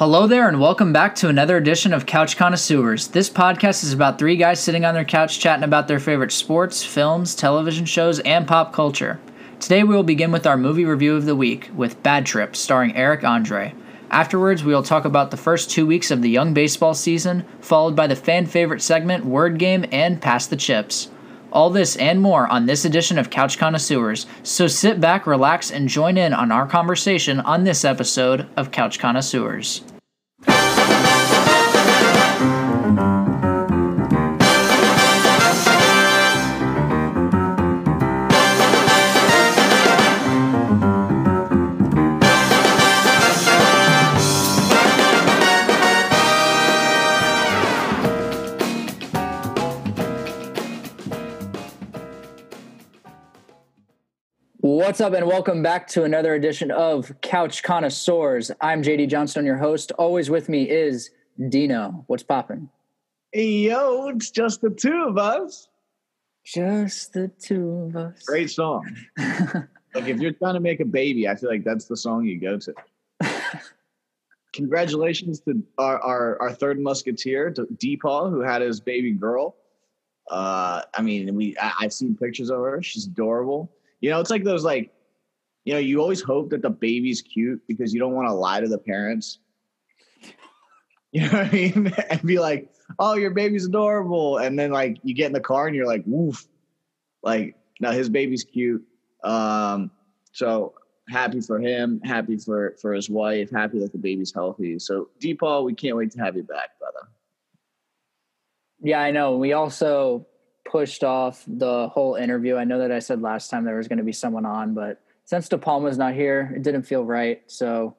Hello there, and welcome back to another edition of Couch Connoisseurs. This podcast is about three guys sitting on their couch chatting about their favorite sports, films, television shows, and pop culture. Today we will begin with our movie review of the week with Bad Trip, starring Eric Andre. Afterwards, we will talk about the first two weeks of the young baseball season, followed by the fan favorite segment Word Game and Pass the Chips. All this and more on this edition of Couch Connoisseurs. So sit back, relax, and join in on our conversation on this episode of Couch Connoisseurs. What's up, and welcome back to another edition of Couch Connoisseurs. I'm JD Johnston, your host. Always with me is Dino. What's popping? Yo, it's just the two of us. Just the two of us. Great song. like if you're trying to make a baby, I feel like that's the song you go to. Congratulations to our, our, our third musketeer, to Deepaw, who had his baby girl. Uh, I mean, we I, I've seen pictures of her. She's adorable. You know, it's like those like, you know, you always hope that the baby's cute because you don't want to lie to the parents. You know what I mean? and be like, oh, your baby's adorable. And then like you get in the car and you're like, woof. Like, now his baby's cute. Um, so happy for him, happy for for his wife, happy that the baby's healthy. So Deepaw, we can't wait to have you back, brother. Yeah, I know. We also pushed off the whole interview. I know that I said last time there was going to be someone on, but since De Palma's not here, it didn't feel right. So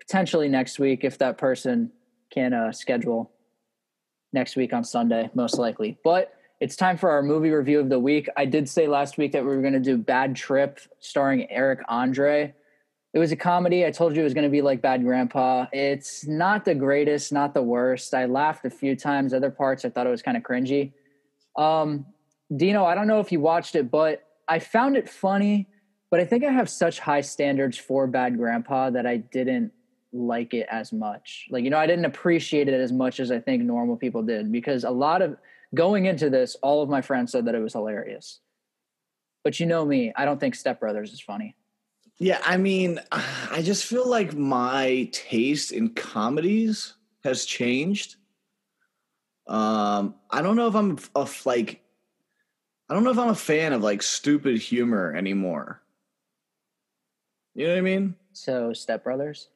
potentially next week, if that person can uh, schedule next week on Sunday, most likely. But it's time for our movie review of the week. I did say last week that we were going to do Bad Trip starring Eric Andre. It was a comedy. I told you it was going to be like Bad Grandpa. It's not the greatest, not the worst. I laughed a few times. Other parts, I thought it was kind of cringy. Um, Dino, I don't know if you watched it, but I found it funny. But I think I have such high standards for Bad Grandpa that I didn't like it as much. Like, you know, I didn't appreciate it as much as I think normal people did because a lot of going into this, all of my friends said that it was hilarious. But you know me, I don't think Step Brothers is funny. Yeah, I mean, I just feel like my taste in comedies has changed. Um, I don't know if I'm a like, I don't know if I'm a fan of like stupid humor anymore. You know what I mean? So Step Brothers.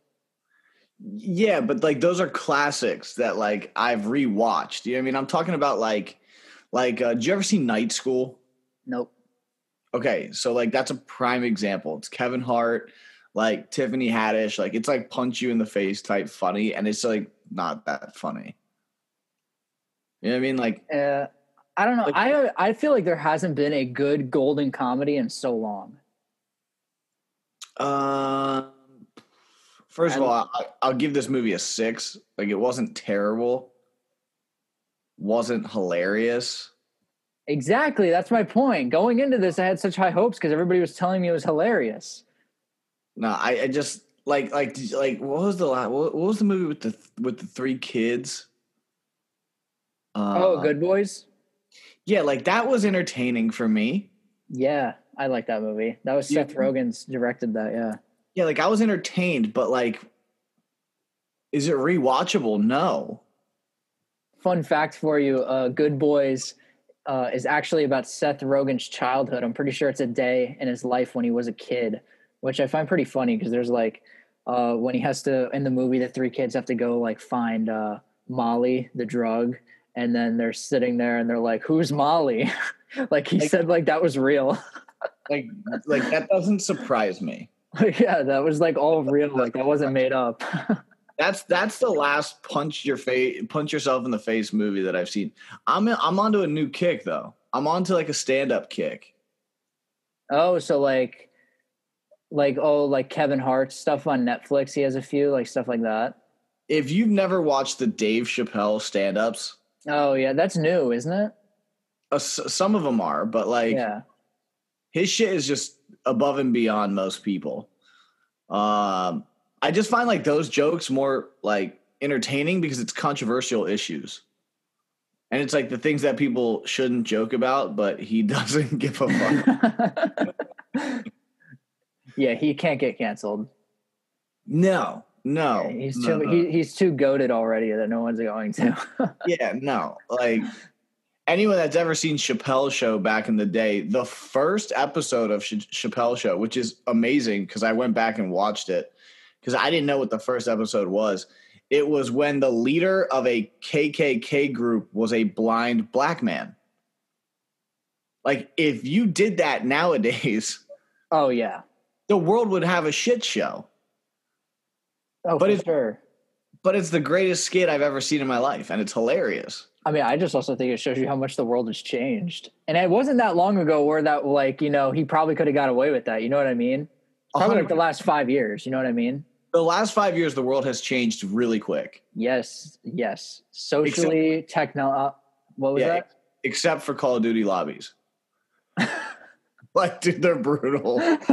Yeah, but like those are classics that like I've rewatched. You know what I mean? I'm talking about like, like, uh, did you ever see Night School? Nope. Okay, so like that's a prime example. It's Kevin Hart, like Tiffany Haddish, like it's like punch you in the face type funny, and it's like not that funny. You know what I mean? Like, uh, I don't know. Like, I I feel like there hasn't been a good golden comedy in so long. Um, first of all, I, I'll give this movie a six. Like, it wasn't terrible, wasn't hilarious. Exactly. That's my point. Going into this, I had such high hopes because everybody was telling me it was hilarious. No, I, I just like like like what was the what was the movie with the with the three kids? Uh, oh, Good Boys. Yeah, like that was entertaining for me. Yeah, I like that movie. That was Seth Rogen's directed that. Yeah. Yeah, like I was entertained, but like, is it rewatchable? No. Fun fact for you: uh, Good Boys uh, is actually about Seth Rogen's childhood. I'm pretty sure it's a day in his life when he was a kid, which I find pretty funny because there's like uh, when he has to in the movie, the three kids have to go like find uh, Molly, the drug, and then they're sitting there and they're like, "Who's Molly?" like he like, said, like that was real. like, like that doesn't surprise me. like, yeah, that was like all real. Like that wasn't made up. that's that's the last punch your face, punch yourself in the face movie that I've seen. I'm I'm onto a new kick though. I'm onto like a stand up kick. Oh, so like, like oh, like Kevin Hart stuff on Netflix. He has a few like stuff like that. If you've never watched the Dave Chappelle stand ups, Oh yeah, that's new, isn't it? Uh, some of them are, but like, yeah, his shit is just above and beyond most people. Um, I just find like those jokes more like entertaining because it's controversial issues. And it's like the things that people shouldn't joke about, but he doesn't give a fuck. yeah, he can't get canceled. No, no. Yeah, he's no, too no. He, he's too goaded already that no one's going to. yeah, no. Like anyone that's ever seen Chappelle's show back in the day, the first episode of Ch- Chappelle's show, which is amazing because I went back and watched it because I didn't know what the first episode was. It was when the leader of a KKK group was a blind black man. Like, if you did that nowadays, oh yeah. the world would have a shit show. Oh, But it's- sure. But it's the greatest skit I've ever seen in my life, and it's hilarious. I mean, I just also think it shows you how much the world has changed. And it wasn't that long ago where that, like, you know, he probably could have got away with that. You know what I mean? Probably like the last five years. You know what I mean? The last five years, the world has changed really quick. Yes, yes. Socially, techno. Uh, what was Yeah, that? except for Call of Duty lobbies. like, dude, they're brutal.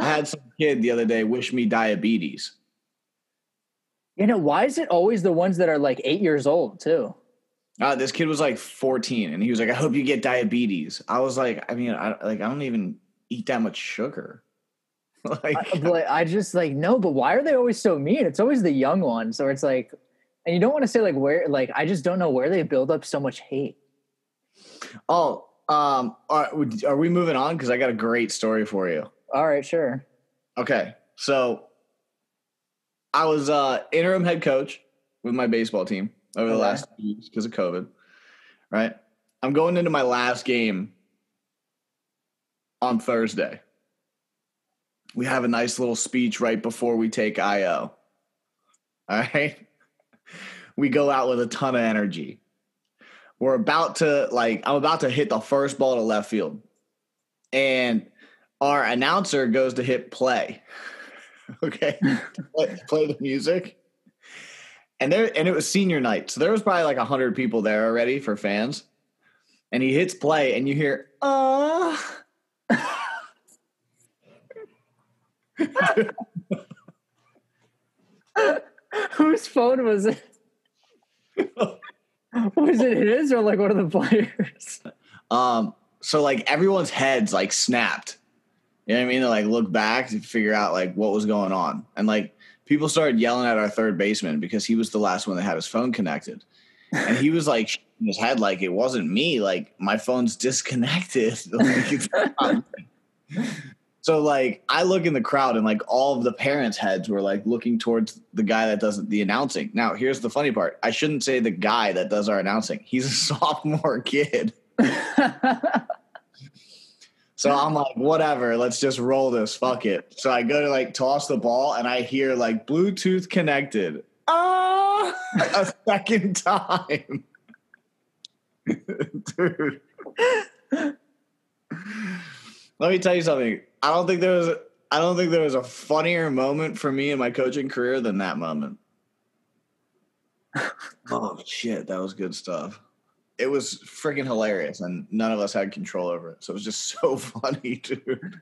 I had some kid the other day wish me diabetes. You know, why is it always the ones that are like eight years old too? Uh, this kid was like 14, and he was like, "I hope you get diabetes." I was like, "I mean, I like I don't even eat that much sugar." like, I, but I just like no, but why are they always so mean? It's always the young ones, or it's like, and you don't want to say like where, like I just don't know where they build up so much hate. oh, um, are, are we moving on? Because I got a great story for you. All right, sure. Okay, so I was uh, interim head coach with my baseball team over the Okay. last two weeks because of COVID. Right, I'm going into my last game on Thursday. We have a nice little speech right before we take IO. All right, we go out with a ton of energy. We're about to like I'm about to hit the first ball to left field, and our announcer goes to hit play. okay, play, play the music. And there, and it was senior night, so there was probably like hundred people there already for fans. And he hits play, and you hear, "Uh." Whose phone was it? was it his or like one of the players? Um, so like everyone's heads like snapped. You know what I mean? They like look back to figure out like what was going on. And like people started yelling at our third baseman because he was the last one that had his phone connected. And he was like shaking his head like it wasn't me, like my phone's disconnected. Like, so like I look in the crowd and like all of the parents' heads were like looking towards the guy that does the announcing. Now here's the funny part. I shouldn't say the guy that does our announcing. He's a sophomore kid. So I'm like, whatever, let's just roll this. Fuck it. So I go to like toss the ball and I hear like Bluetooth connected. Ah, a second time. Dude. Let me tell you something. I don't think there was I don't think there was a funnier moment for me in my coaching career than that moment. oh shit, that was good stuff it was freaking hilarious and none of us had control over it so it was just so funny dude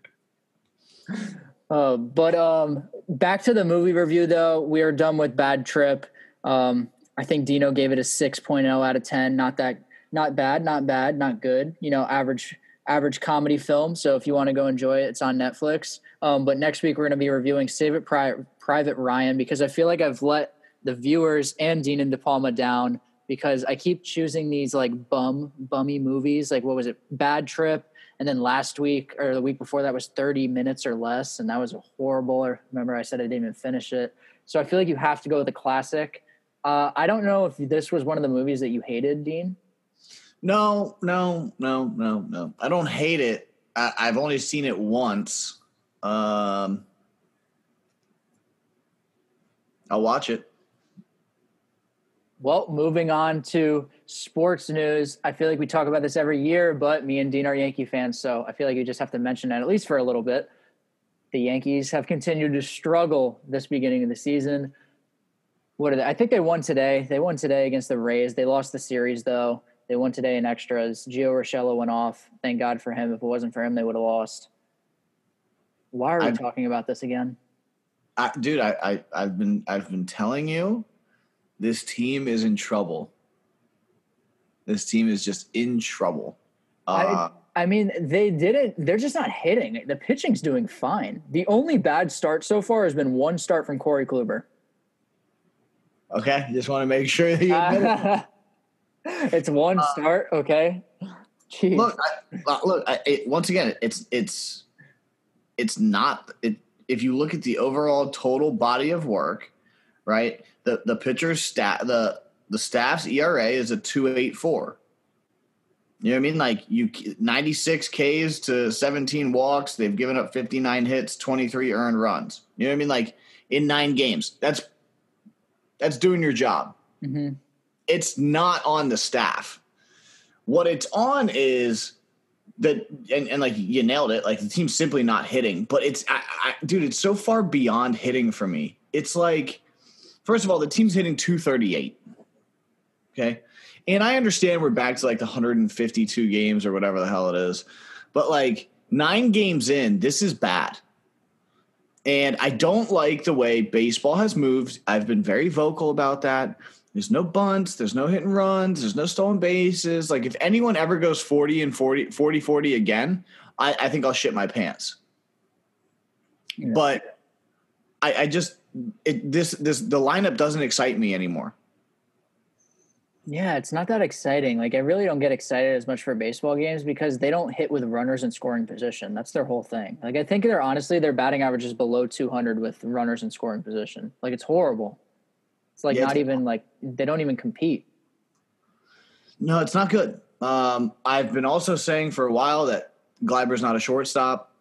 Uh, but um, back to the movie review, though. We are done with Bad Trip. Um, I think Dino gave it a 6.0 out of 10. Not that, not bad, not bad, not good. You know, average, average comedy film. So if you want to go enjoy it, it's on Netflix. Um, but next week we're going to be reviewing Save It Pri- Private Ryan because I feel like I've let the viewers and Dean and De Palma down because I keep choosing these like bum, bummy movies. Like what was it? Bad Trip. And then last week or the week before that was 30 minutes or less. And that was horrible. I remember I said I didn't even finish it. So I feel like you have to go with the classic. Uh, I don't know if this was one of the movies that you hated, Dean. no no no no no i don't hate it I, i've only seen it once um i'll watch it Well, moving on to sports news. I feel like we talk about this every year, but me and Dean are Yankee fans, so I feel like you just have to mention that at least for a little bit. The Yankees have continued to struggle this beginning of the season. What are they? I think they won today. They won today against the Rays. They lost the series though. They won today in extras. Gio Urshela went off. Thank God for him. If it wasn't for him, they would have lost. Why are we I- talking about this again? I, dude, I, I I've been I've been telling you, this team is in trouble. This team is just in trouble. Uh, I, I mean, they didn't. They're just not hitting. The pitching's doing fine. The only bad start so far has been one start from Corey Kluber. okay, just want to make sure that you admit it. it's one Uh, start, okay. Jeez. look I, uh, look I, it, once again it's it's it's not it if you look at the overall total body of work right the the pitcher's stat the the staff's era is a 284 you know what i mean like you 96 ks to 17 walks they've given up 59 hits 23 earned runs you know what i mean like in nine games that's that's doing your job Mhm. it's not on the staff. What it's on is that, and, and like you nailed it. Like the team's simply not hitting, but it's, I, I, dude, it's so far beyond hitting for me. It's like, first of all, the team's hitting 238. Okay. And I understand we're back to like the 152 games or whatever the hell it is, but like nine games in, this is bad. And I don't like the way baseball has moved. I've been very vocal about that. There's no bunts, there's no hit and runs, there's no stolen bases. Like if anyone ever goes 40 and 40 40 40 again, I, I think I'll shit my pants. Yeah. But I, I just it this this the lineup doesn't excite me anymore. Yeah, it's not that exciting. Like I really don't get excited as much for baseball games because they don't hit with runners in scoring position. That's their whole thing. Like I think they're honestly their batting average is below 200 with runners in scoring position. Like it's horrible. It's like Yeah, not it's- even like they don't even compete. No, it's not good. Um, I've been also saying for a while that Gleyber's not a shortstop.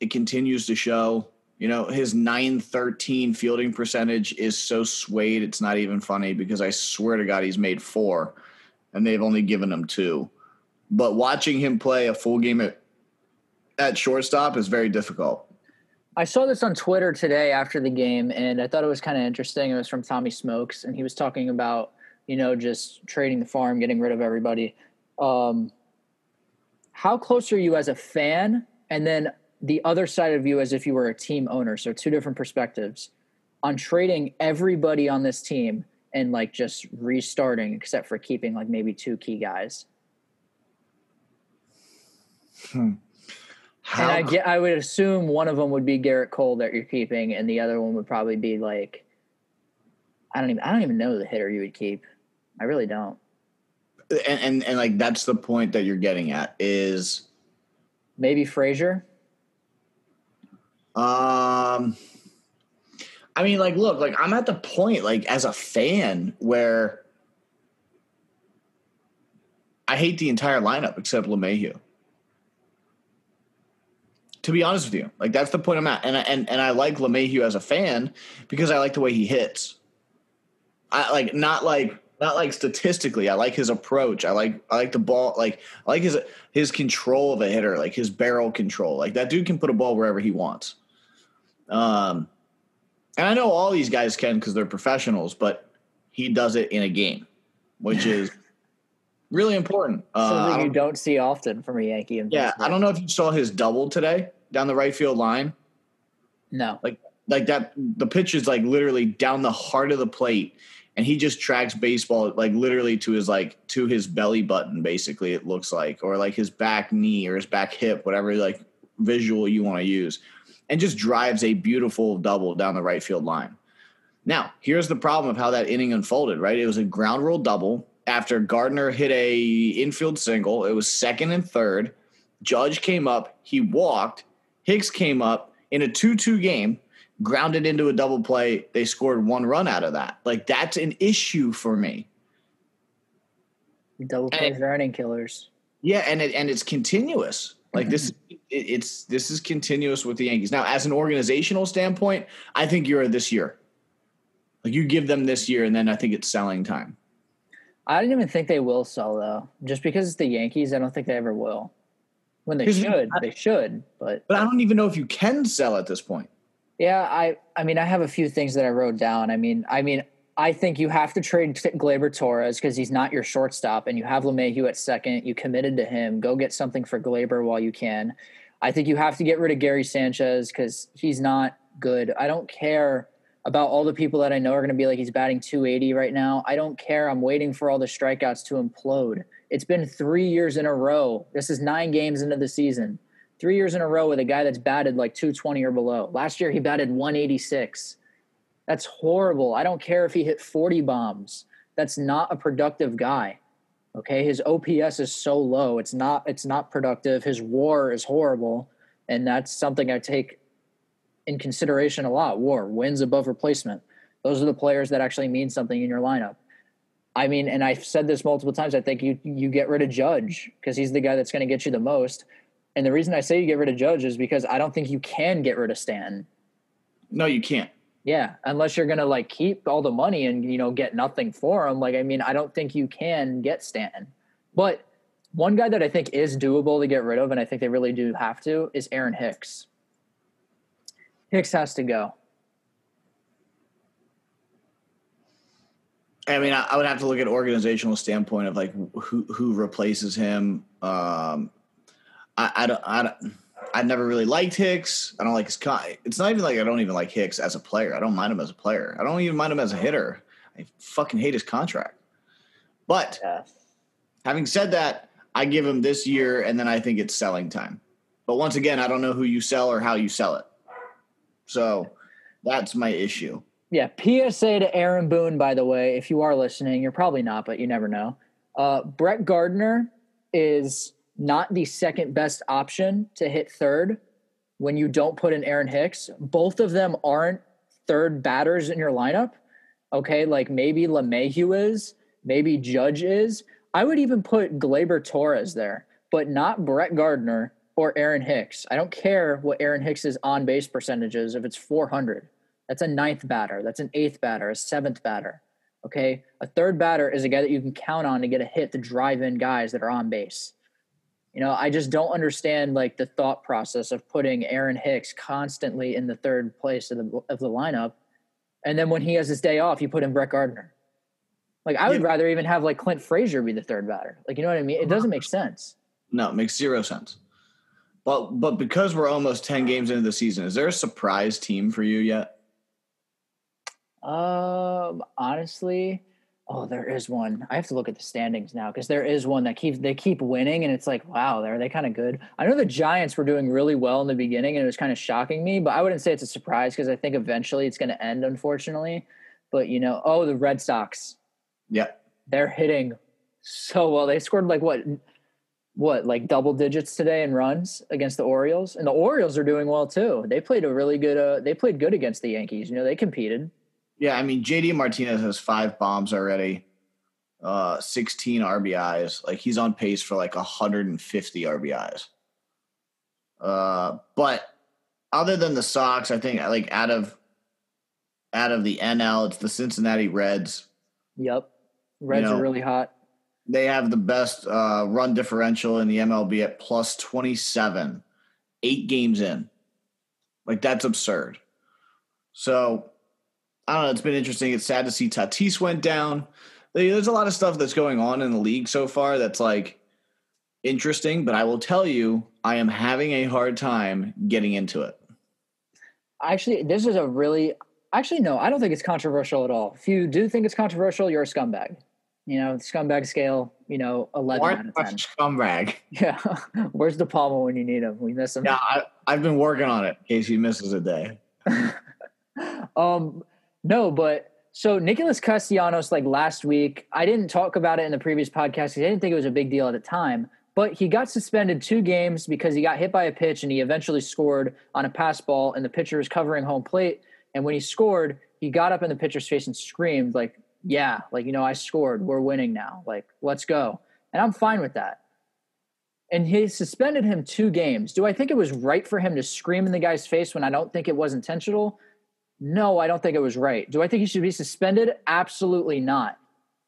It continues to show. You know, his 913 fielding percentage is so swayed, it's not even funny because I swear to God, he's made four and they've only given him two. But watching him play a full game at, at shortstop is very difficult. I saw this on Twitter today after the game, and I thought it was kind of interesting. It was from Tommy Smokes, and he was talking about you know just trading the farm, getting rid of everybody. Um, how close are you as a fan, and then the other side of you as if you were a team owner? So two different perspectives on trading everybody on this team and like just restarting, except for keeping like maybe two key guys. Hmm. How and I get, I would assume one of them would be Gerrit Cole that you're keeping, and the other one would probably be like, I don't even, I don't even know the hitter you would keep. I really don't. and, and and like that's the point that you're getting at is Maybe Frazier. Um, I mean, like, look, like I'm at the point, like, as a fan, where I hate the entire lineup except LeMahieu. To be honest with you, like that's the point I'm at, and I, and and I like LeMahieu as a fan because I like the way he hits. I like not like not like statistically. I like his approach. I like I like the ball. Like I like his his control of a hitter, like his barrel control. Like that dude can put a ball wherever he wants. Um, and I know all these guys can because they're professionals, but he does it in a game, which is really important. Uh, Something you don't- see often from a Yankee. in yeah. I don't know if you saw his double today down the right field line. No. Like like that, the pitch is like literally down the heart of the plate, and he just tracks baseball like literally to his like to his belly button. Basically, it looks like, or like his back knee or his back hip, whatever like visual you want to use, and just drives a beautiful double down the right field line. Now, here's the problem of how that inning unfolded. Right, it was a ground rule double after Gardner hit a infield single. It was second and third. Judge came up, he walked. Hicks came up in a 2 2 game, grounded into a double play. They scored one run out of that. Like, that's an issue for me. Double And- plays are inning killers. Yeah, and it, and it's continuous. Like this, it, it's this is continuous with the Yankees. Now, as an organizational standpoint, I think you're this year. Like you give them this year, and then I think it's selling time. I didn't even think they will sell though. Just because it's the Yankees, I don't think they ever will. When they should, they should. But But I don't even know if you can sell at this point. Yeah, I I mean I have a few things that I wrote down. I mean, I mean, I think you have to trade Gleyber Torres because he's not your shortstop, and you have LeMahieu at second. You committed to him. Go get something for Gleyber while you can. I think you have to get rid of Gary Sanchez because he's not good. I don't care about all the people that I know are going to be like he's batting 280 right now. I don't care. I'm waiting for all the strikeouts to implode. It's been 3 years in a row. This is 9 games into the season. 3 years in a row with a guy that's batted like 220 or below. Last year he batted 186. That's horrible. I don't care if he hit 40 bombs. That's not a productive guy. Okay, his OPS is so low. It's not it's not productive. His WAR is horrible, and that's something I take in consideration a lot. WAR wins above replacement. Those are the players that actually mean something in your lineup. I mean, and I've said this multiple times. I think you you get rid of Judge because he's the guy that's going to get you the most. And the reason I say you get rid of Judge is because I don't think you can get rid of Stanton. No, you can't. Yeah, unless you're gonna like keep all the money and you know get nothing for him. Like, I mean, I don't think you can get Stanton. But one guy that I think is doable to get rid of, and I think they really do have to, is Aaron Hicks. Hicks has to go. I mean, I, I would have to look at organizational standpoint of like who who replaces him. Um, I, I don't. I don't I never really liked Hicks. I don't like his. It's not even like I don't even like Hicks as a player. I don't mind him as a player. I don't even mind him as a hitter. I fucking hate his contract. But yeah. having said that, I give him this year, and then I think it's selling time. But once again, I don't know who you sell or how you sell it. So that's my issue. Yeah. PSA to Aaron Boone, by the way, if you are listening, you're probably not, but you never know. Uh, Brett Gardner is not the second best option to hit third when you don't put in Aaron Hicks. Both of them aren't third batters in your lineup. Okay, like maybe LeMahieu is, maybe Judge is. I would even put Gleyber Torres there, but not Brett Gardner or Aaron Hicks. I don't care what Aaron Hicks's on base percentage is if it's 400. That's a ninth batter. That's an eighth batter, a seventh batter. Okay. A third batter is a guy that you can count on to get a hit to drive in guys that are on base. You know, I just don't understand like the thought process of putting Aaron Hicks constantly in the third place of the of the lineup, and then when he has his day off, you put in Brett Gardner. Like I would yeah. rather even have like Clint Frazier be the third batter. Like you know what I mean? It doesn't make sense. No, it makes zero sense. But but because we're almost ten games into the season, is there a surprise team for you yet? Um, honestly, Oh, there is one. I have to look at the standings now because there is one that keeps they keep winning, and it's like, wow, are they kind of good? I know the Giants were doing really well in the beginning, and it was kind of shocking me, but I wouldn't say it's a surprise because I think eventually it's going to end, unfortunately. But you know, oh, the Red Sox. Yeah, they're hitting so well. They scored like what, what like double digits today in runs against the Orioles, and the Orioles are doing well too. They played a really good. Uh, they played good against the Yankees. You know, they competed. Yeah, I mean JD Martinez has five bombs already, uh, 16 RBIs. Like he's on pace for like 150 RBIs. Uh, but other than the Sox, I think like out of out of the NL, it's the Cincinnati Reds. Yep, Reds you know, are really hot. They have the best uh, run differential in the MLB at plus 27, eight games in. Like that's absurd. So I don't know. It's been interesting. It's sad to see Tatis went down. There's a lot of stuff that's going on in the league so far that's like interesting, but I will tell you, I am having a hard time getting into it. Actually, this is a really actually no, I don't think it's controversial at all. If you do think it's controversial, you're a scumbag. You know, scumbag scale, you know, eleven out of ten. Scumbag. Yeah. Where's the Palma when you need him? We miss him. Yeah, I, I've been working on it in case he misses a day. um no, but so Nicholas Castellanos, like last week, I didn't talk about it in the previous podcast because I didn't think it was a big deal at the time. But he got suspended two games because he got hit by a pitch and he eventually scored on a pass ball, and the pitcher was covering home plate. And when he scored, he got up in the pitcher's face and screamed, like, yeah, like, you know, I scored. We're winning now. Like, let's go. And I'm fine with that. And he suspended him two games. Do I think it was right for him to scream in the guy's face when I don't think it was intentional? No, I don't think it was right. Do I think he should be suspended? Absolutely not.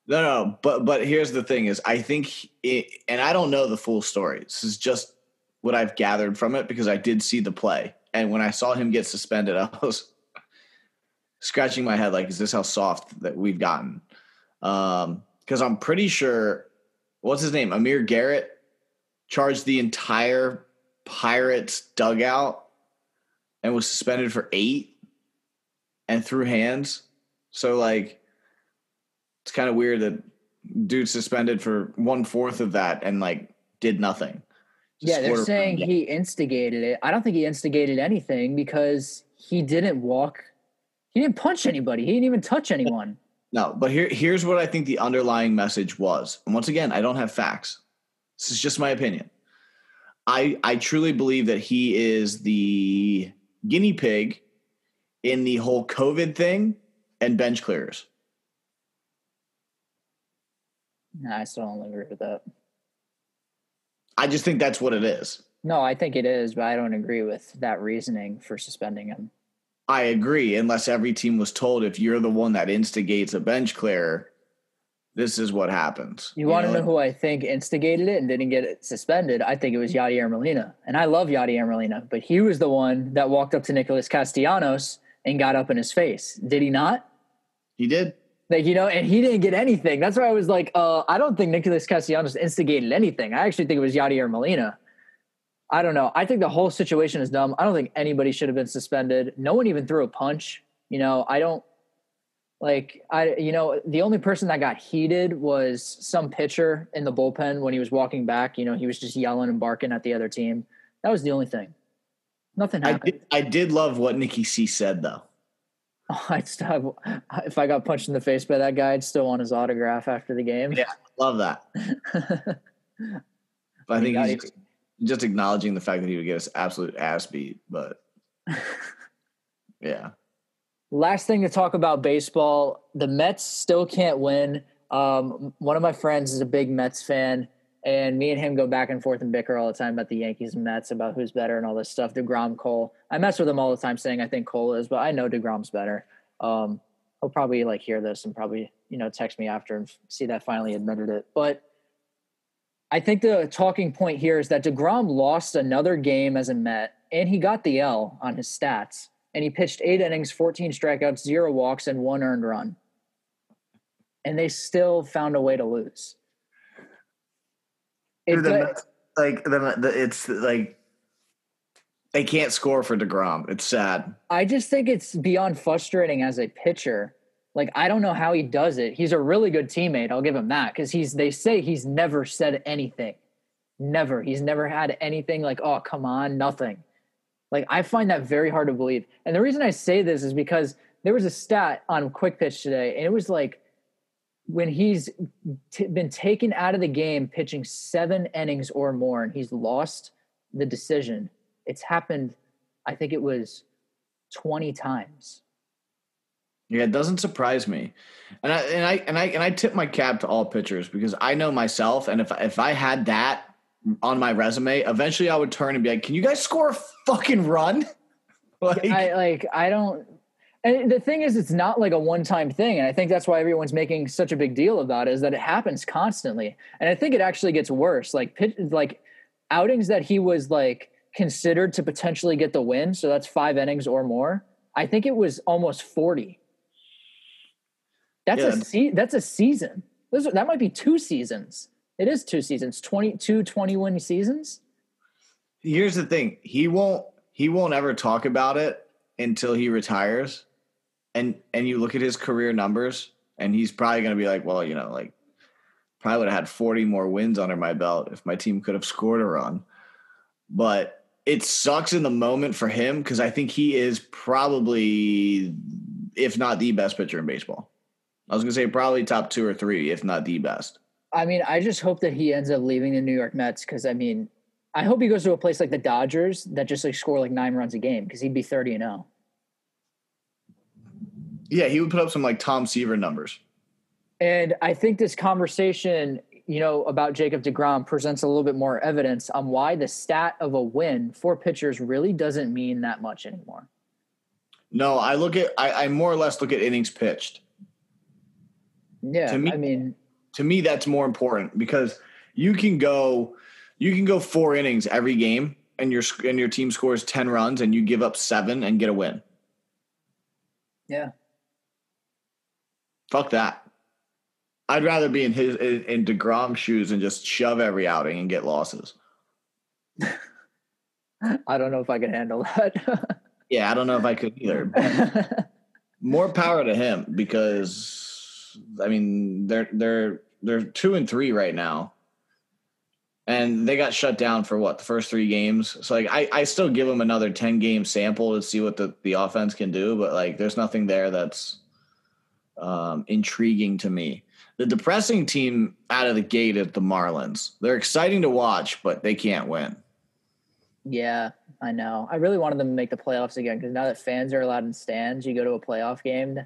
No, no, but but here's the thing: is I think, it, and I don't know the full story. This is just what I've gathered from it because I did see the play, and when I saw him get suspended, I was scratching my head like, "Is this how soft that we've gotten?" Because um, I'm pretty sure, what's his name, Amir Garrett, charged the entire Pirates dugout and was suspended for eight and threw hands. So like, it's kind of weird that dude suspended for one fourth of that and like did nothing. Yeah, they're saying he instigated it. I don't think he instigated anything because he didn't walk. He didn't punch anybody. He didn't even touch anyone. No, but here here's what I think the underlying message was. And once again, I don't have facts. This is just my opinion. I I truly believe that he is the guinea pig in the whole COVID thing and bench clears. Nah, I still don't agree with that. I just think that's what it is. No, I think it is, but I don't agree with that reasoning for suspending him. I agree, unless every team was told if you're the one that instigates a bench clear, this is what happens. You, want to know? know who I think instigated it and didn't get it suspended? I think it was Yadier Molina. And I love Yadier Molina, but he was the one that walked up to Nicholas Castellanos and got up in his face. Did he not? He did. Like, you know, and he didn't get anything. That's why I was like, uh, I don't think Nicholas Castellanos instigated anything. I actually think it was Yadier Molina. I don't know. I think the whole situation is dumb. I don't think anybody should have been suspended. No one even threw a punch. You know, I don't like I you know, the only person that got heated was some pitcher in the bullpen when he was walking back. You know, he was just yelling and barking at the other team. That was the only thing. Nothing I happened. did. I did love what Nikki C said though. I'd still if I got punched in the face by that guy, I'd still want his autograph after the game. Yeah. Love that. But I think he's just, just acknowledging the fact that he would get his absolute ass beat. But yeah, Last thing to talk about baseball, the Mets still can't win. Um, one of my friends is a big Mets fan, and me and him go back and forth and bicker all the time about the Yankees and Mets, about who's better and all this stuff. Degrom, Cole. I mess with him all the time, saying I think Cole is, but I know Degrom's better. Um, he'll probably like hear this and probably you know text me after and see that finally admitted it. But I think the talking point here is that Degrom lost another game as a Met, and he got the L on his stats and he pitched eight innings, 14 strikeouts, zero walks, and one earned run. And they still found a way to lose. Dude, the like the, the it's like they can't score for Degrom. It's sad. I just think it's beyond frustrating as a pitcher. Like I don't know how he does it. He's a really good teammate. I'll give him that because he's. They say he's never said anything. Never. He's never had anything like, "Oh, come on," nothing. Like I find that very hard to believe. And the reason I say this is because there was a stat on Quick Pitch today, and it was like when he's t- been taken out of the game pitching seven innings or more, and he's lost the decision. It's happened. I think it was twenty times. Yeah, it doesn't surprise me, and I and I and I and I tip my cap to all pitchers because I know myself, and if if I had that on my resume, eventually I would turn and be like, "Can you guys score a fucking run?" like, I like I don't and the thing is it's not like a one-time thing and I think that's why everyone's making such a big deal about it is that it happens constantly. And I think it actually gets worse. Like pitch, like outings that he was like considered to potentially get the win, so that's 5 innings or more. I think it was almost 40. That's Yeah. a se- that's a season. Those are, that might be two seasons. It is two seasons. 22 21 seasons. here's the thing he won't he won't ever talk about it until he retires and and you look at his career numbers, and he's probably going to be like, well, you know, like probably would have had 40 more wins under my belt if my team could have scored a run. But it sucks in the moment for him because I think he is probably, if not the best pitcher in baseball. I was going to say probably top two or three, if not the best. I mean, I just hope that he ends up leaving the New York Mets because I mean, I hope he goes to a place like the Dodgers that just like score like nine runs a game because he'd be 30 and 0 yeah he would put up some like tom seaver numbers. And I think this conversation, you know, about Jacob Degrom presents a little bit more evidence on why the stat of a win for pitchers really doesn't mean that much anymore. no i look at i, I more or less look at innings pitched. Yeah, To me- I mean, to me that's more important because you can go you can go four innings every game and your and your team scores 10 runs and you give up 7 and get a win. Yeah, fuck that i'd rather be in his in, in DeGrom's shoes and just shove every outing and get losses I don't know if I can handle that. yeah i don't know if i could either More power to him because I mean they're they're they're two and three right now. And they got shut down for what the first three games. So like I, I still give them another 10 game sample to see what the, the offense can do, but like there's nothing there that's um, intriguing to me. The depressing team out of the gate at the Marlins. They're exciting to watch, but they can't win. Yeah, I know. I really wanted them to make the playoffs again because now that fans are allowed in stands, you go to a playoff game.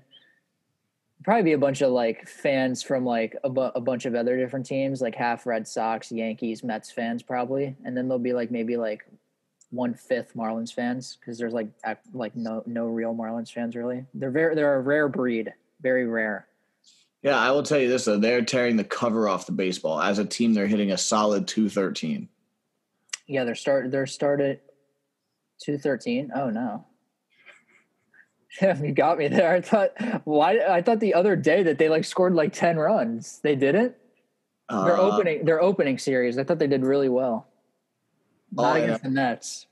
Probably be a bunch of like fans from like a, bu- a bunch of other different teams, like half Red Sox, Yankees, Mets fans, probably, and then there'll be like maybe like one fifth Marlins fans because there's like like no no real Marlins fans really. They're very they're a rare breed, very rare. Yeah, I will tell you this though, they're tearing the cover off the baseball. As a team, they're hitting a solid two thirteen. Yeah, they're start they're started two thirteen. Oh no. Yeah, you got me there. I thought why I thought the other day that they like scored like ten runs. They didn't. Their Uh, opening their opening series. I thought they did really well. Oh, Not yeah. against the Nets.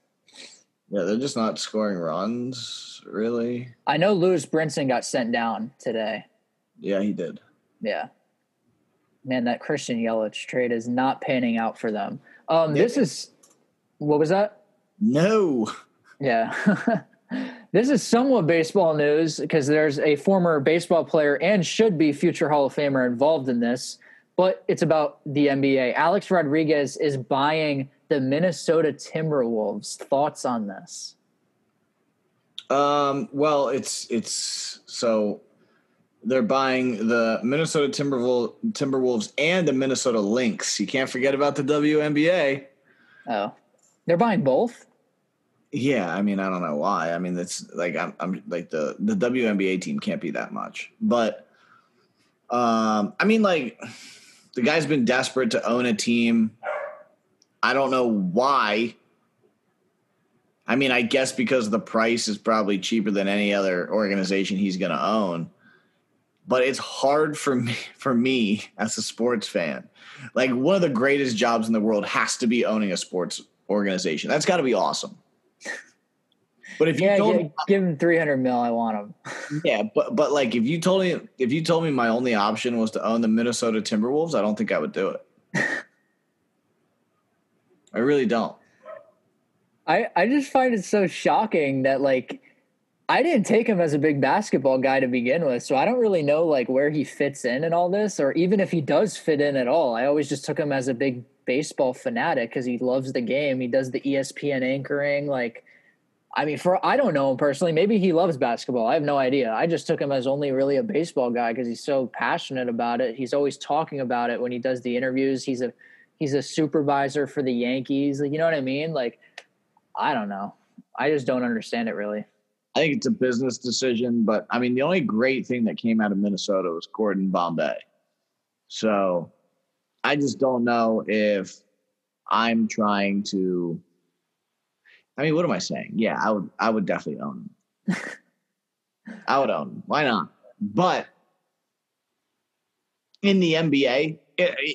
Yeah, they're just not scoring runs, really. I know Lewis Brinson got sent down today. Yeah, he did. Yeah. Man, that Christian Yelich trade is not panning out for them. Um, Yeah. this is what was that? No. Yeah. this is somewhat baseball news because there's a former baseball player and should be future Hall of Famer involved in this, but it's about the NBA. Alex Rodriguez is buying the Minnesota Timberwolves. Thoughts on this? Um, well, it's it's so they're buying the Minnesota Timberwolves, Timberwolves and the Minnesota Lynx. You can't forget about the WNBA. Oh, they're buying both? Yeah, I mean, I don't know why. I mean, it's like I'm, I'm like the the WNBA team can't be that much, but um, I mean, like the guy's been desperate to own a team. I don't know why. I mean, I guess because the price is probably cheaper than any other organization he's going to own. But it's hard for me for me as a sports fan. Like one of the greatest jobs in the world has to be owning a sports organization. That's got to be awesome. But if you Yeah, told gi- me, give him 300 mil. I want him. yeah, but but like if you told me if you told me my only option was to own the Minnesota Timberwolves, I don't think I would do it. I really don't. I, I just find it so shocking that like I didn't take him as a big basketball guy to begin with, so I don't really know like where he fits in and all this, or even if he does fit in at all. I always just took him as a big baseball fanatic because he loves the game. He does the ESPN anchoring. Like, I mean, for I don't know him personally. Maybe he loves basketball. I have no idea. I just took him as only really a baseball guy because he's so passionate about it. He's always talking about it when he does the interviews. He's a he's a supervisor for the Yankees. Like, you know what I mean? Like. I don't know. I just don't understand it really. I think it's a business decision, but I mean, the only great thing that came out of Minnesota was Gordon Bombay. So I just don't know if I'm trying to. I mean, what am I saying? Yeah, I would. I would definitely own him. I would own him. Why not? But in the NBA,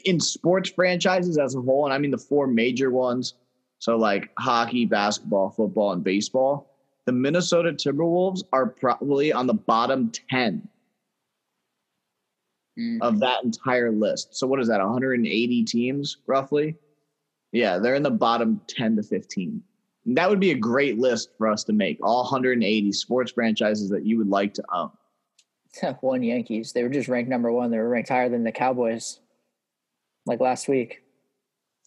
in sports franchises as a whole, and I mean the four major ones, so like hockey, basketball, football, and baseball, the Minnesota Timberwolves are probably on the bottom 10 Mm. of that entire list. So what is that? 180 teams roughly? Yeah, they're in the bottom 10 to 15. And that would be a great list for us to make. All 180 sports franchises that you would like to own. One Yankees. They were just ranked number one. They were ranked higher than the Cowboys, like last week.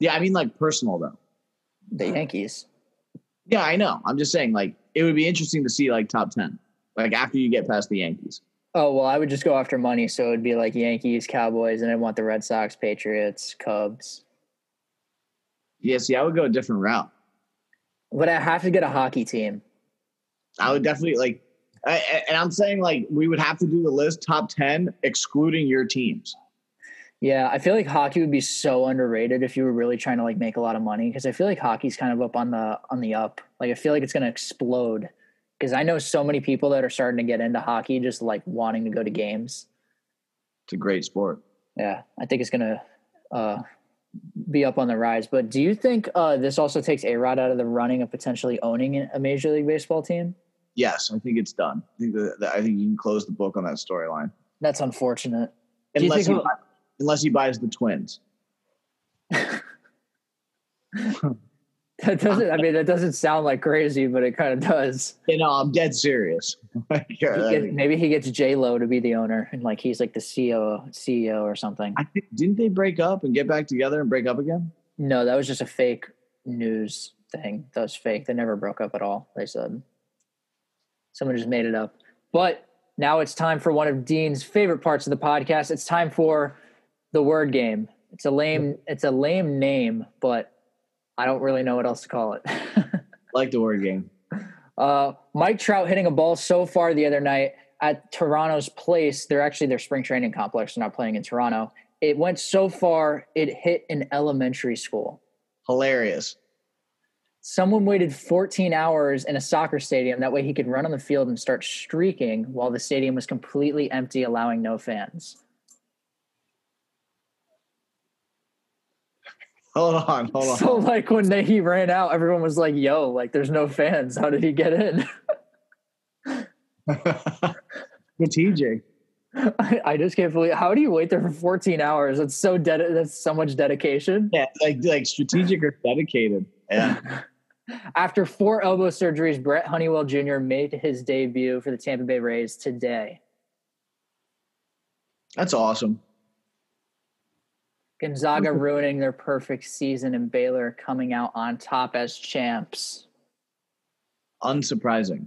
Yeah, I mean like personal though. The Yankees. Yeah, I know. I'm just saying like it would be interesting to see like top 10. Like after you get past the Yankees. Oh well, I would just go after money, so it'd be like Yankees, Cowboys, and I want the Red Sox, Patriots, Cubs. Yeah, see, I would go a different route. But I have to get a hockey team. I would definitely like, I, and I'm saying like we would have to do the list top ten, excluding your teams. Yeah, I feel like hockey would be so underrated if you were really trying to like make a lot of money because I feel like hockey's kind of up on the on the up. Like I feel like it's going to explode because I know so many people that are starting to get into hockey just like wanting to go to games. It's a great sport. Yeah, I think it's going to uh be up on the rise. But do you think uh this also takes A-Rod out of the running of potentially owning a major league baseball team? Yes, I think it's done. I think that, that- I think you can close the book on that storyline. That's unfortunate. Do you Unless he, he'll- buy- unless he buys the twins. That doesn't. I mean, that doesn't sound like crazy, but it kind of does. You know, I'm dead serious. Like, He uh, get- maybe he gets J Lo to be the owner, and like he's like the CEO, CEO or something. I think didn't they break up and get back together and break up again? No, that was just a fake news thing. That was fake. They never broke up at all. They said someone just made it up. But now it's time for one of Dean's favorite parts of the podcast. It's time for the word game. It's a lame. It's a lame name, but I don't really know what else to call it. Like the word game. Uh, Mike Trout hitting a ball so far the other night at Toronto's place. They're actually their spring training complex. They're not playing in Toronto. It went so far it hit an elementary school. Hilarious. Someone waited 14 hours in a soccer stadium. That way he could run on the field and start streaking while the stadium was completely empty, allowing no fans. Hold on, hold on. So, like, when they, he ran out, everyone was like, yo, like, there's no fans. How did he get in? Strategic. I, I just can't believe how do you wait there for 14 hours? That's so dead. That's so much dedication. Yeah, like like strategic or dedicated. Yeah. After four elbow surgeries, Brent Honeywell Jr. made his debut for the Tampa Bay Rays today. That's awesome. Gonzaga ruining their perfect season and Baylor coming out on top as champs. Unsurprising.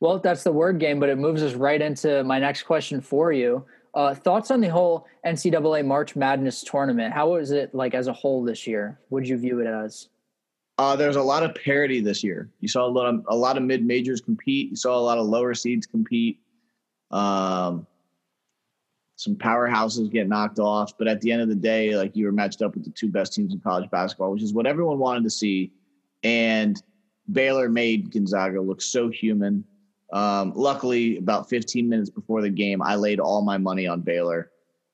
Well, that's the word game, but it moves us right into my next question for you. Uh, thoughts on the whole NCAA March Madness tournament? How was it like as a whole this year? Would you view it as? Uh, there's a lot of parity this year. You saw a lot of a lot of mid majors compete. You saw a lot of lower seeds compete. Um, some powerhouses get knocked off, but at the end of the day, like you were matched up with the two best teams in college basketball, which is what everyone wanted to see. And Baylor made Gonzaga look so human. Um, luckily, about 15 minutes before the game, I laid all my money on Baylor.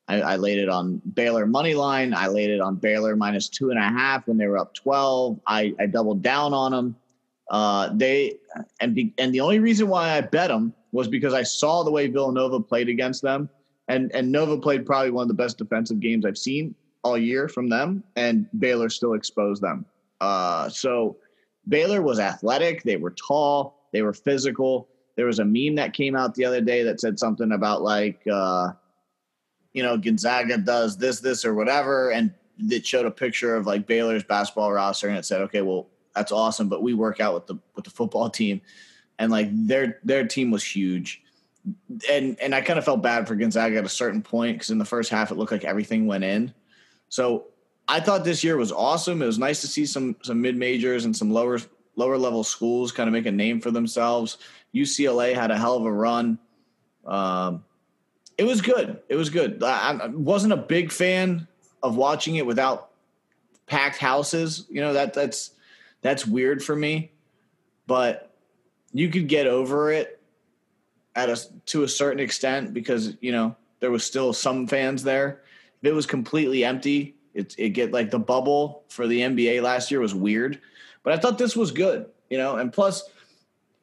I, I laid it on Baylor money line. I laid it on Baylor minus two and a half when they were up 12. I, I doubled down on them. Uh, they and be, and the only reason why I bet them was because I saw the way Villanova played against them, and and Nova played probably one of the best defensive games I've seen all year from them, and Baylor still exposed them. Uh, so Baylor was athletic. They were tall. They were physical. There was a meme that came out the other day that said something about like, uh, you know, Gonzaga does this, this, or whatever, and it showed a picture of like Baylor's basketball roster, and it said, okay, well, that's awesome, but we work out with the with the football team, and like their their team was huge, and and I kind of felt bad for Gonzaga at a certain point because in the first half it looked like everything went in, so I thought this year was awesome. It was nice to see some some mid majors and some lower lower level schools kind of make a name for themselves. UCLA had a hell of a run. Um, it was good. It was good. I, I wasn't a big fan of watching it without packed houses. You know that that's that's weird for me, but you could get over it at a to a certain extent because you know there was still some fans there. If it was completely empty, it it get like the bubble for the NBA last year was weird, but I thought this was good. You know, and plus,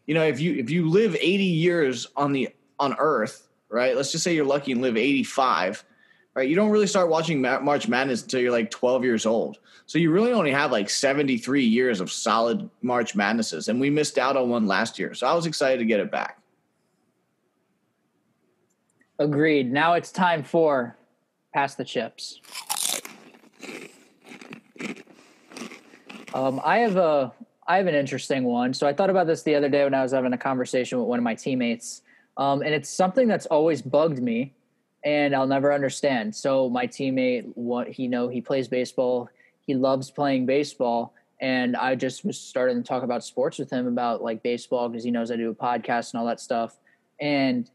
you know, if you if you live 80 years on the on Earth, right? Let's just say you're lucky and live 85, right? You don't really start watching March Madness until you're like 12 years old. So you really only have like 73 years of solid March Madnesses, and we missed out on one last year. So I was excited to get it back. Agreed. Now it's time for pass the chips. Um, I have a I have an interesting one. So I thought about this the other day when I was having a conversation with one of my teammates, um, and it's something that's always bugged me, and I'll never understand. So my teammate, what he know, he plays baseball. He loves playing baseball, and I just was starting to talk about sports with him about like baseball because he knows I do a podcast and all that stuff. And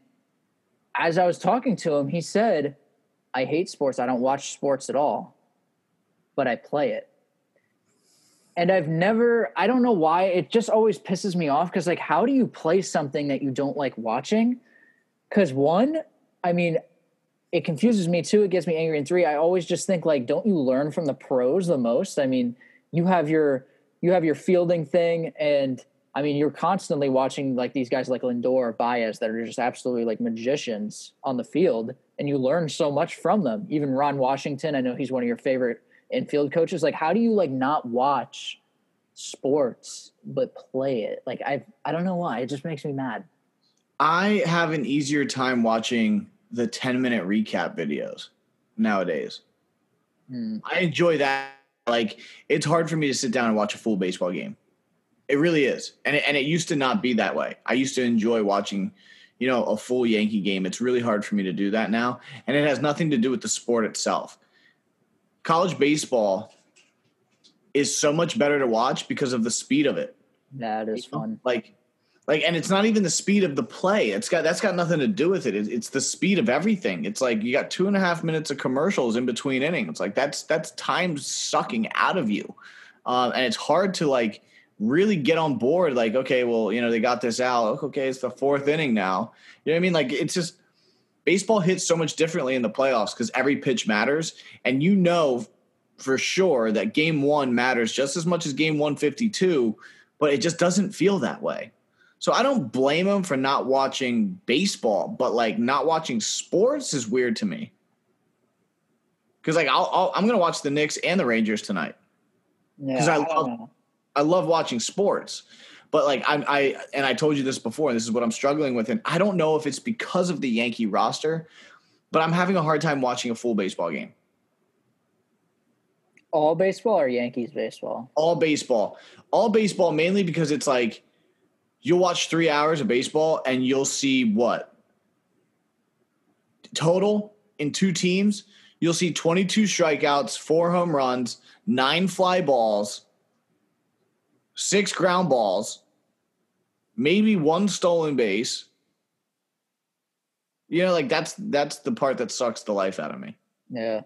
as I was talking to him, he said, I hate sports. I don't watch sports at all, but I play it. And I've never, I don't know why, it just always pisses me off because, like, how do you play something that you don't like watching? Because, one, I mean, it confuses me. Two, it gets me angry. And three, I always just think, like, don't you learn from the pros the most? I mean, you have your, you have your fielding thing and I mean, you're constantly watching like these guys like Lindor, or Baez that are just absolutely like magicians on the field, and you learn so much from them. Even Ron Washington, I know he's one of your favorite infield coaches. Like, how do you like not watch sports but play it? Like, I I don't know why. It just makes me mad. I have an easier time watching the 10 minute recap videos nowadays. Hmm. I enjoy that. Like, it's hard for me to sit down and watch a full baseball game. It really is. And it, and it used to not be that way. I used to enjoy watching, you know, a full Yankee game. It's really hard for me to do that now. And it has nothing to do with the sport itself. College baseball is so much better to watch because of the speed of it. That is fun. Like, like, and it's not even the speed of the play. It's got that's got nothing to do with it. It's, it's the speed of everything. It's like you got two and a half minutes of commercials in between innings. Like that's that's time sucking out of you, um, and it's hard to like really get on board. Like, okay, well, you know, they got this out. Okay, it's the fourth inning now. You know what I mean? Like, it's just baseball hits so much differently in the playoffs because every pitch matters, and you know for sure that game one matters just as much as game 152, but it just doesn't feel that way. So I don't blame him for not watching baseball, but like not watching sports is weird to me. Because like I'll, I'll, I'm gonna watch the Knicks and the Rangers tonight Yeah, because I love know. I love watching sports. But like I, I and I told you this before, and this is what I'm struggling with, and I don't know if it's because of the Yankee roster, but I'm having a hard time watching a full baseball game. all baseball or Yankees baseball. all baseball all baseball mainly because it's like you'll watch three hours of baseball and you'll see what total in two teams you'll see 22 strikeouts four home runs nine fly balls six ground balls maybe one stolen base you know like that's that's the part that sucks the life out of me Yeah.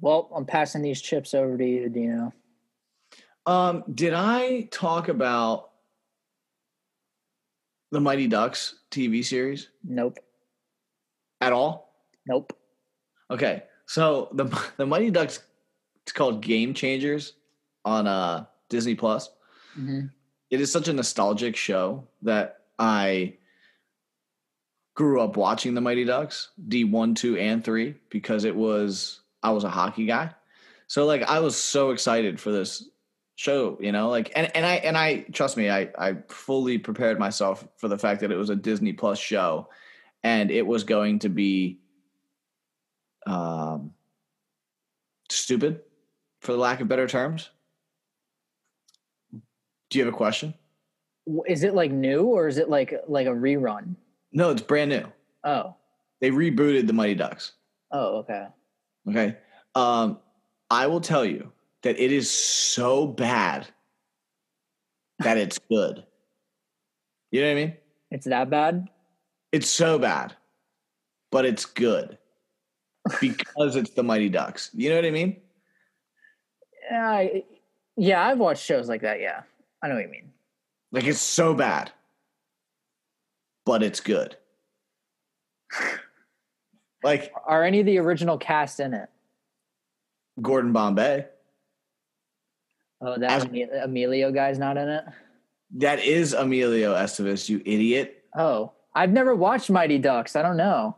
Well, I'm passing these chips over to you, Dino. Um, did I talk about the Mighty Ducks TV series Nope. at all? Nope. Okay, so the the Mighty Ducks it's called Game Changers on uh Disney Plus. Hmm It is such a nostalgic show that I grew up watching the Mighty Ducks D one, two, and three because it was I was a hockey guy. So like I was so excited for this show, you know, like and, and I and I trust me, I I fully prepared myself for the fact that it was a Disney Plus show and it was going to be um stupid for the lack of better terms. Do you have a question? Is it like new or is it like like a rerun? No, it's brand new. Oh. They rebooted the Mighty Ducks. Oh, okay. Okay. Um, I will tell you that it is so bad that it's good. You know what I mean? It's that bad? It's so bad, but it's good because it's the Mighty Ducks. You know what I mean? Yeah, I, yeah, I've watched shows like that. Yeah, I know what you mean. Like it's so bad, but it's good. Like Are any of the original cast in it? Gordon Bombay. Oh, that As- Emilio guy's not in it. That is Emilio Estevez, you idiot. Oh, I've never watched Mighty Ducks. I don't know.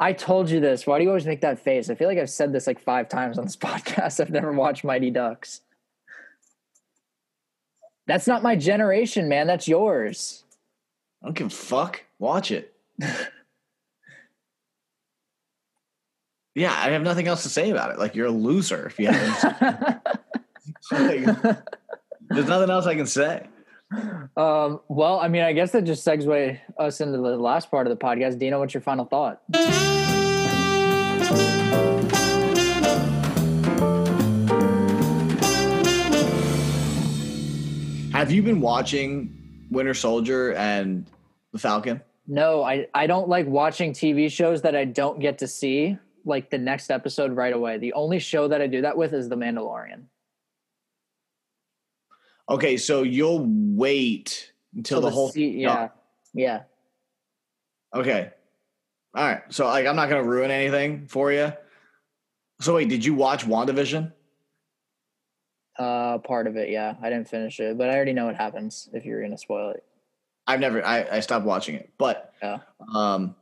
I told you this. Why do you always make that face? I feel like I've said this like five times on this podcast. I've never watched Mighty Ducks. That's not my generation, man. That's yours. I don't give a fuck. Watch it. yeah, I have nothing else to say about it. Like you're a loser if you haven't. like, there's nothing else I can say. um, well, I mean, I guess that just segues us into the last part of the podcast. Dino, what's your final thought? Have you been watching Winter Soldier and the Falcon? No, I, I don't like watching TV shows that I don't get to see like the next episode right away. The only show that I do that with is The Mandalorian. Okay, so you'll wait until So the whole se- yeah. Yeah. Okay. All right. So like I'm not gonna ruin anything for you. So wait, did you watch WandaVision? Uh, part of it, yeah. I didn't finish it, but I already know what happens if you're gonna spoil it. I've never I, I stopped watching it, but Yeah. um,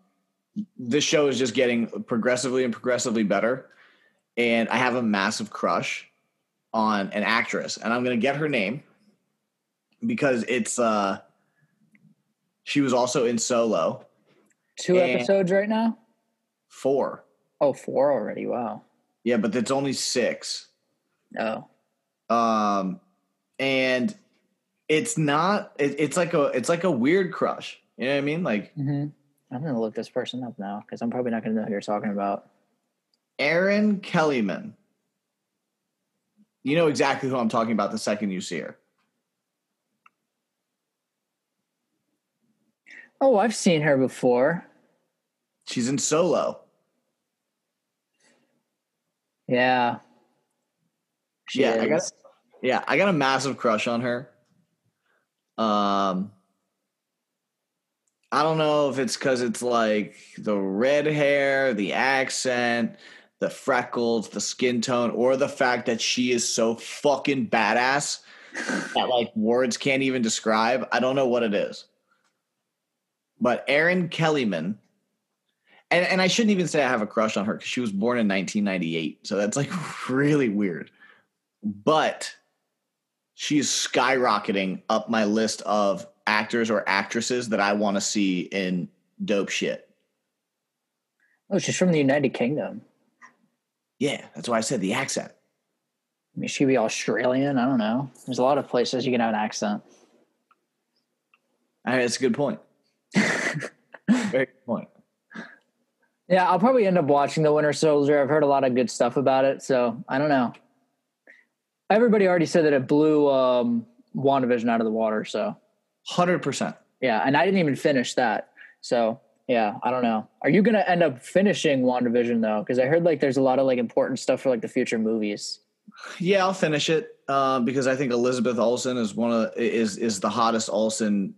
this show is just getting progressively and progressively better, and I have a massive crush on an actress, and I'm gonna get her name because it's uh, she was also in Solo Two episodes right now. four, Oh, four already. Wow. yeah, but it's only six. Oh, um and it's not it, it's like a it's like a weird crush you know what i mean like hmm I'm gonna look this person up now because I'm probably not gonna know who you're talking about. Erin kellyman you know exactly who i'm talking about the second you see her Oh, I've seen her before. she's in solo Yeah. She yeah i got is. yeah i got a massive crush on her. Um i don't know if it's because it's like the red hair the accent the freckles the skin tone or the fact that she is so fucking badass that like words can't even describe i don't know what it is. But Erin kellyman and, and i shouldn't even say i have a crush on her because she was born in 1998 so that's like really weird but she's skyrocketing up my list of actors or actresses that I want to see in dope shit. Oh, she's from the United Kingdom. Yeah, that's why I said the accent. I mean, she be Australian. I don't know. There's a lot of places you can have an accent. I mean, that's a good point. Very good point. Yeah, I'll probably end up watching The Winter Soldier. I've heard a lot of good stuff about it, so I don't know. Everybody already said that it blew um, WandaVision out of the water, so Hundred percent. yeah, and I didn't even finish that. So yeah, I don't know. Are you gonna end up finishing WandaVision though? Because I heard like there's a lot of like important stuff for like the future movies. Yeah, I'll finish it uh, because I think Elizabeth Olsen is one of is is the hottest Olsen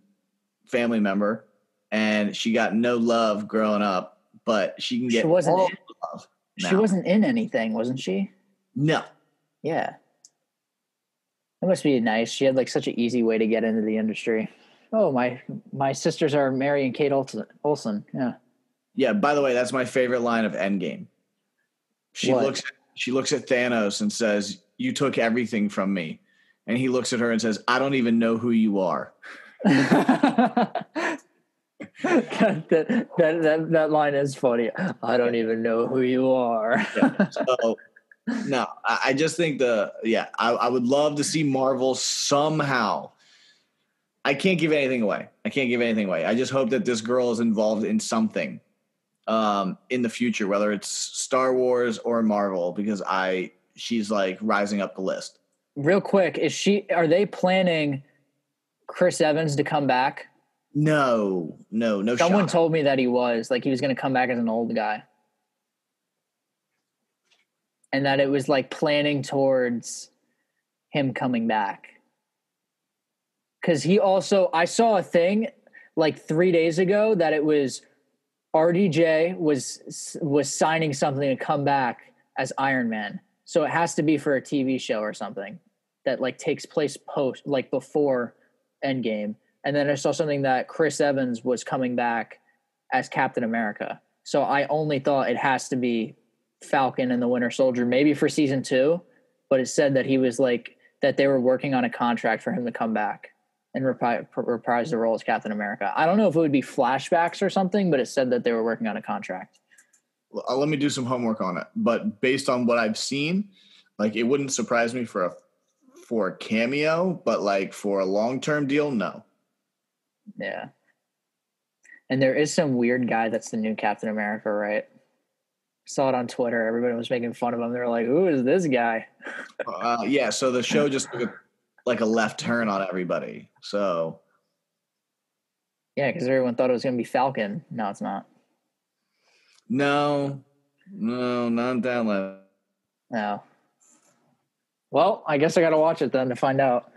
family member, and she got no love growing up, but she can She get wasn't all in- love. She wasn't in anything, wasn't she? No, Yeah. That must be nice. She had like such an easy way to get into the industry. Oh, my my sisters are Mary and Kate. Olsen. Yeah. Yeah, by the way, that's my favorite line of Endgame. She What? looks she looks at Thanos and says, "You took everything from me." And he looks at her and says, "I don't even know who you are." that, that, that, that line is funny. I don't even know who you are. Yeah. So no, I, just think the yeah, I, I would love to see Marvel somehow. I can't give anything away. I can't give anything away. I just hope that this girl is involved in something um, in the future, whether it's Star Wars or Marvel, because I she's like rising up the list. Real quick, is she are they planning Chris Evans to come back? No, no, no. Someone shot. told me that he was like he was going to come back as an old guy, and that it was like planning towards him coming back. Because he also, I saw a thing like three days ago that it was RDJ was was signing something to come back as Iron Man. So it has to be for a TV show or something that like takes place post like before Endgame. And then I saw something that Chris Evans was coming back as Captain America. So I only thought it has to be Falcon and the Winter Soldier, maybe for season two, but it said that he was like that they were working on a contract for him to come back and repri- reprise the role as Captain America. I don't know if it would be flashbacks or something, but it said that they were working on a contract. Well, uh, let me do some homework on it. But based on what I've seen, like it wouldn't surprise me for a for a cameo, but like for a long term deal, no. Yeah. And there is some weird guy that's the new Captain America, right? Saw it on Twitter. Everybody was making fun of him. They were like, "Who is this guy?" Uh, yeah, so the show just took a, like a left turn on everybody. So Yeah, because everyone thought it was going to be Falcon. No, it's not. no, no, not that left. No. Well, I guess I got to watch it then to find out.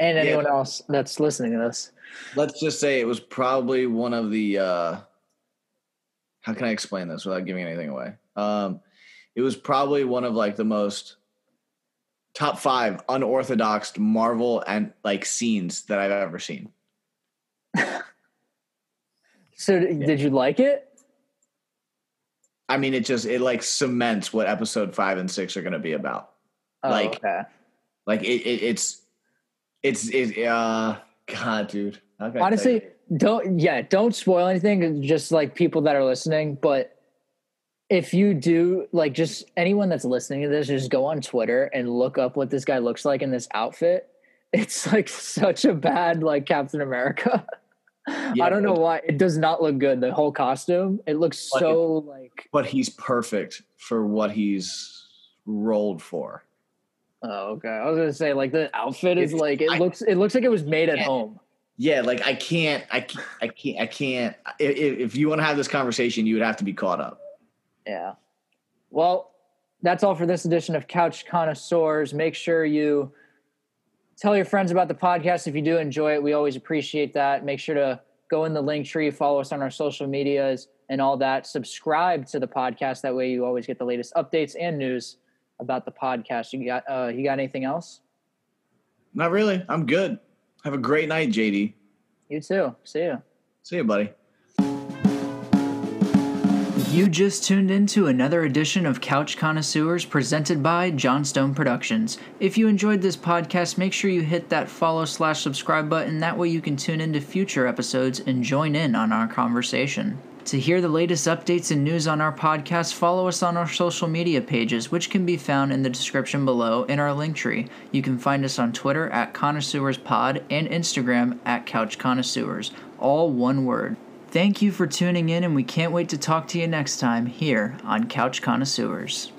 And Yeah. anyone else that's listening to this. Let's just say it was probably one of the. uh How can I explain this without giving anything away? Um, it was probably one of like the most top five unorthodox Marvel and like scenes that I've ever seen. So d- did you like it? I mean, it just it like cements what episode five and six are going to be about. Oh, Like- okay. Like it, it it's it's it uh God, dude. How can I tell honestly don't yeah don't spoil anything just like people that are listening but if you do like just anyone that's listening to this just go on twitter and look up what this guy looks like in this outfit it's like such a bad like captain america Yeah, i don't know why it does not look good the whole costume it looks But so like but he's perfect for what he's rolled for. oh okay i was gonna say like the outfit is It's- like it I- looks it looks like it was made at home Yeah, like I can't, I can't, I can't, I can't. If, if you want to have this conversation, you would have to be caught up. Yeah. Well, that's all for this edition of Couch Connoisseurs. Make sure you tell your friends about the podcast if you do enjoy it. We always appreciate that. Make sure to go in the link tree, follow us on our social medias and all that. Subscribe to the podcast. That way you always get the latest updates and news about the podcast. You got uh you got anything else? Not really. I'm good. Have a great night, JD. You too. See you. See you, buddy. You just tuned into another edition of Couch Connoisseurs presented by Johnstone Productions. If you enjoyed this podcast, make sure you hit that follow slash subscribe button. That way you can tune into future episodes and join in on our conversation. To hear the latest updates and news on our podcast, follow us on our social media pages, which can be found in the description below in our link tree. You can find us on Twitter at ConnoisseursPod and Instagram at Couch Connoisseurs, all one word. Thank you for tuning in, and we can't wait to talk to you next time here on Couch Connoisseurs.